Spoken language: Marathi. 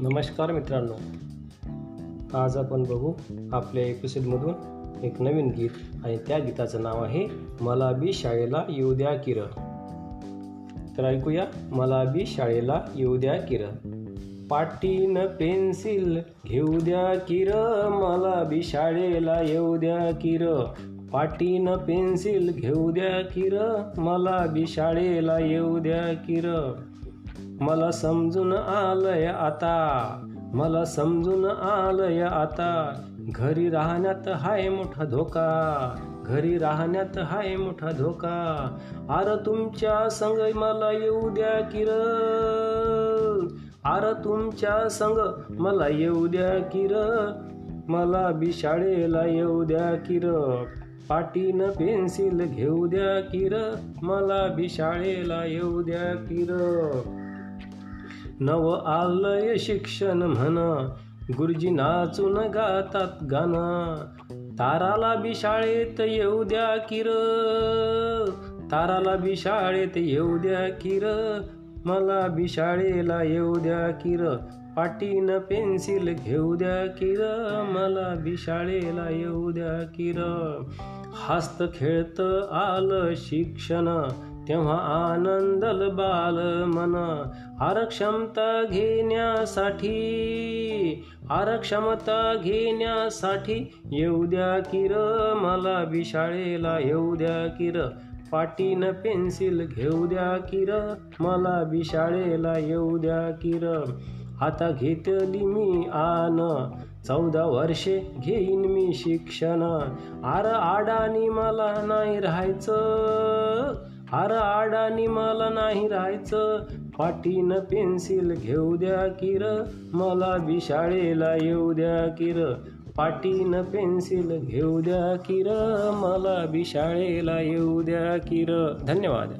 नमस्कार मित्रांनो. आज आपण बघू आपल्या एपिसोडमधून एक नवीन गीत आणि त्या गीताचं नाव आहे मला बी शाळेला येऊ द्या किर. तर ऐकूया मला बी शाळेला येऊ द्या किर. पाटीन पेन्सिल घेऊ द्या किर मला बी शाळेला येऊ द्या किर. पाटीन पेन्सिल घेऊ द्या किर मला बी शाळेला येऊ द्या किर. मला समजून आलंय आता. मला समजून आलंय आता. घरी राहण्यात हाय मोठा धोका. घरी राहण्यात हाय मोठा धोका. आर तुमच्या संग मला येऊ द्या किर. आर तुमच्या संग मला येऊ द्या किर. मला बिशाळेला येऊ द्या किर. पाटीनं पेन्सिल घेऊ द्या किर. मला बिशाळेला येऊ द्या किर. नव आलय शिक्षण म्हण. गुरुजी नाचून गातात गाणं. ताराला बी शाळेत येऊ द्या किर. ताराला बी शाळेत येऊ द्या किर. मला बी शाळेला येऊ द्या किर. पाटीन पेन्सिल घेऊ द्या किर. मला बी शाळेला येऊ द्या किर. हस्त खेळत आलं शिक्षण. तेव्हा आनंदल बाल मन आरक्षमता घेण्यासाठी आरक्षमता घेण्यासाठी येऊ द्या किर मला बिशाळेला येऊ द्या किर पाटीन पेन्सिल घेऊ द्या किर मला बिशाळेला येऊ द्या किर आता घेतली मी आन चौदा वर्षे घेईन मी शिक्षण आर आडानी मला नाही राहायचं आर आडानी मला नाही राहायचं. पाटीन पेन्सिल घेऊ द्या किर. मला बी शाळेला येऊ द्या किर. पाटीन पेन्सिल घेऊ द्या किर. मला बी शाळेला येऊ द्या किर. धन्यवाद.